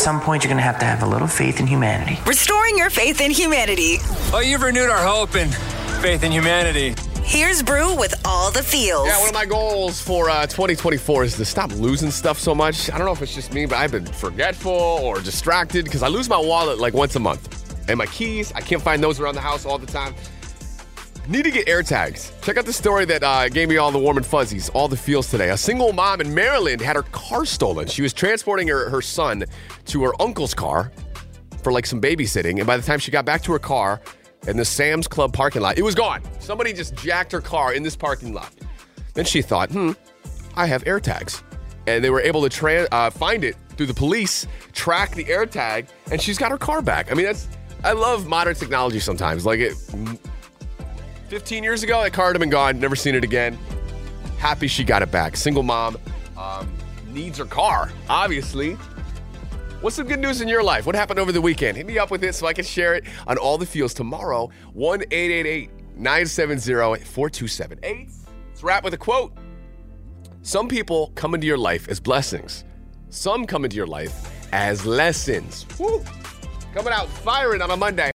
some point, you're going to have to have a little faith in humanity. Restoring your faith in humanity. Oh, you've renewed our hope and faith in humanity. Here's Brew with all the feels. Yeah, one of my goals for uh, 2024 is to stop losing stuff so much. I don't know if it's just me, but I've been forgetful or distracted because I lose my wallet like once a month. And my keys, I can't find those around the house all the time. Need to get AirTags. Check out the story that uh, gave me all the warm and fuzzies, all the feels today. A single mom in Maryland had her car stolen. She was transporting her, her son to her uncle's car for like some babysitting. And by the time she got back to her car in the Sam's Club parking lot, it was gone. Somebody just jacked her car in this parking lot. Then she thought, hmm, I have AirTags. And they were able to tra- uh, find it through the police, track the AirTag, and she's got her car back. I mean, that's, I love modern technology sometimes. Like it, 15 years ago, that car would have been gone, never seen it again. Happy she got it back. Single mom um, needs her car, obviously. What's some good news in your life? What happened over the weekend? Hit me up with it so I can share it on all the feels tomorrow. 1 970 4278. Let's wrap with a quote. Some people come into your life as blessings, some come into your life as lessons. Woo! Coming out firing on a Monday.